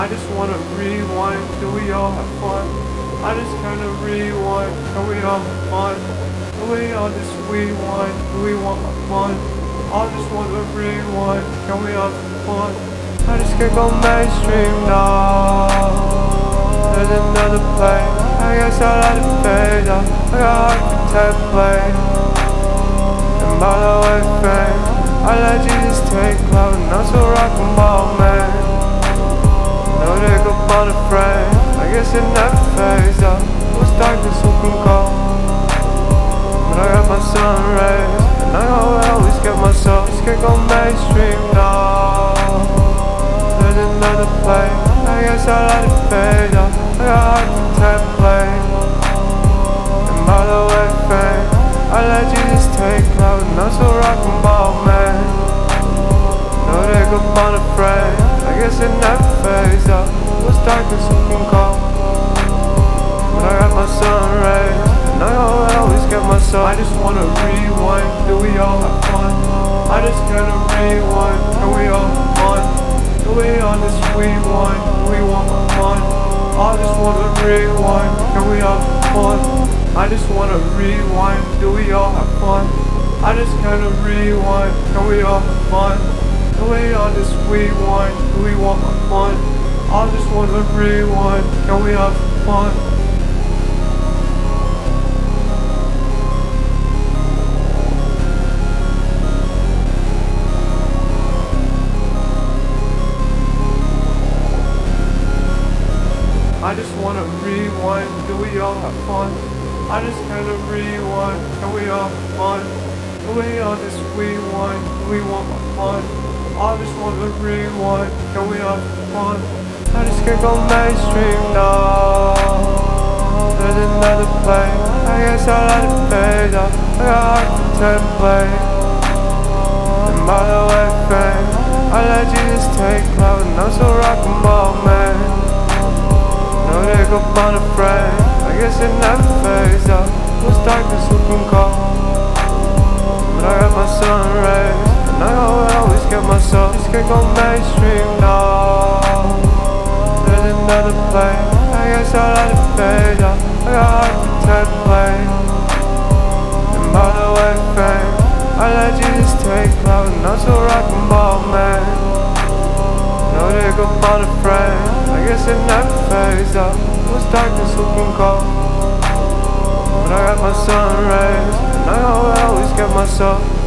I just wanna rewind, do we all have fun? I just kinda rewind, can we all have fun? Do we all just rewind, do we want fun? I just wanna rewind, can we all have fun? I just can't go mainstream now. There's another play, I guess I'll let it fade out. I got heart for template. And by the way, fame, I let Jesus take cloud, and I'm so rock and ball, man. The frame, I guess it never fades out. What's darkness who can go? But I got my sun rays, and I always get myself. Just can't go mainstream now. There's another play, I guess I'll let it fade out. What's darkness who can go? But I got my sun rays, and I always get myself. I just wanna rewind, do we all have fun? I just gotta rewind, can we all have fun? Do we all just rewind, do we want fun? I just wanna rewind, can we all have fun? I just wanna rewind, do we all have fun? I just gotta rewind, can we all have fun? Do we all just rewind, do we want fun? I just wanna rewind, can we have fun? I just wanna rewind, do we all have fun? I just kinda rewind, can we all have fun? Do we all just rewind, do we want fun? I just wanna rewind, can we all have fun? I just can't go mainstream now. There's another play, I guess I'll let it fade out. I got heart for template. And by the way, fame, I let Jesus take cloud, and I'm so rock and ball, man. No up on a frame, I guess it never fades out. What's darkness who can go? But I got my sun rays, and I always get myself. Just can't go mainstream now. It fade out. I got heart for. And by the way, fame, I let Jesus take cloud, and I'm so rock and ball, man. No dig up on the frame, I guess it never fades out. What's darkness who can go? But I got my sun rays, and I always get myself.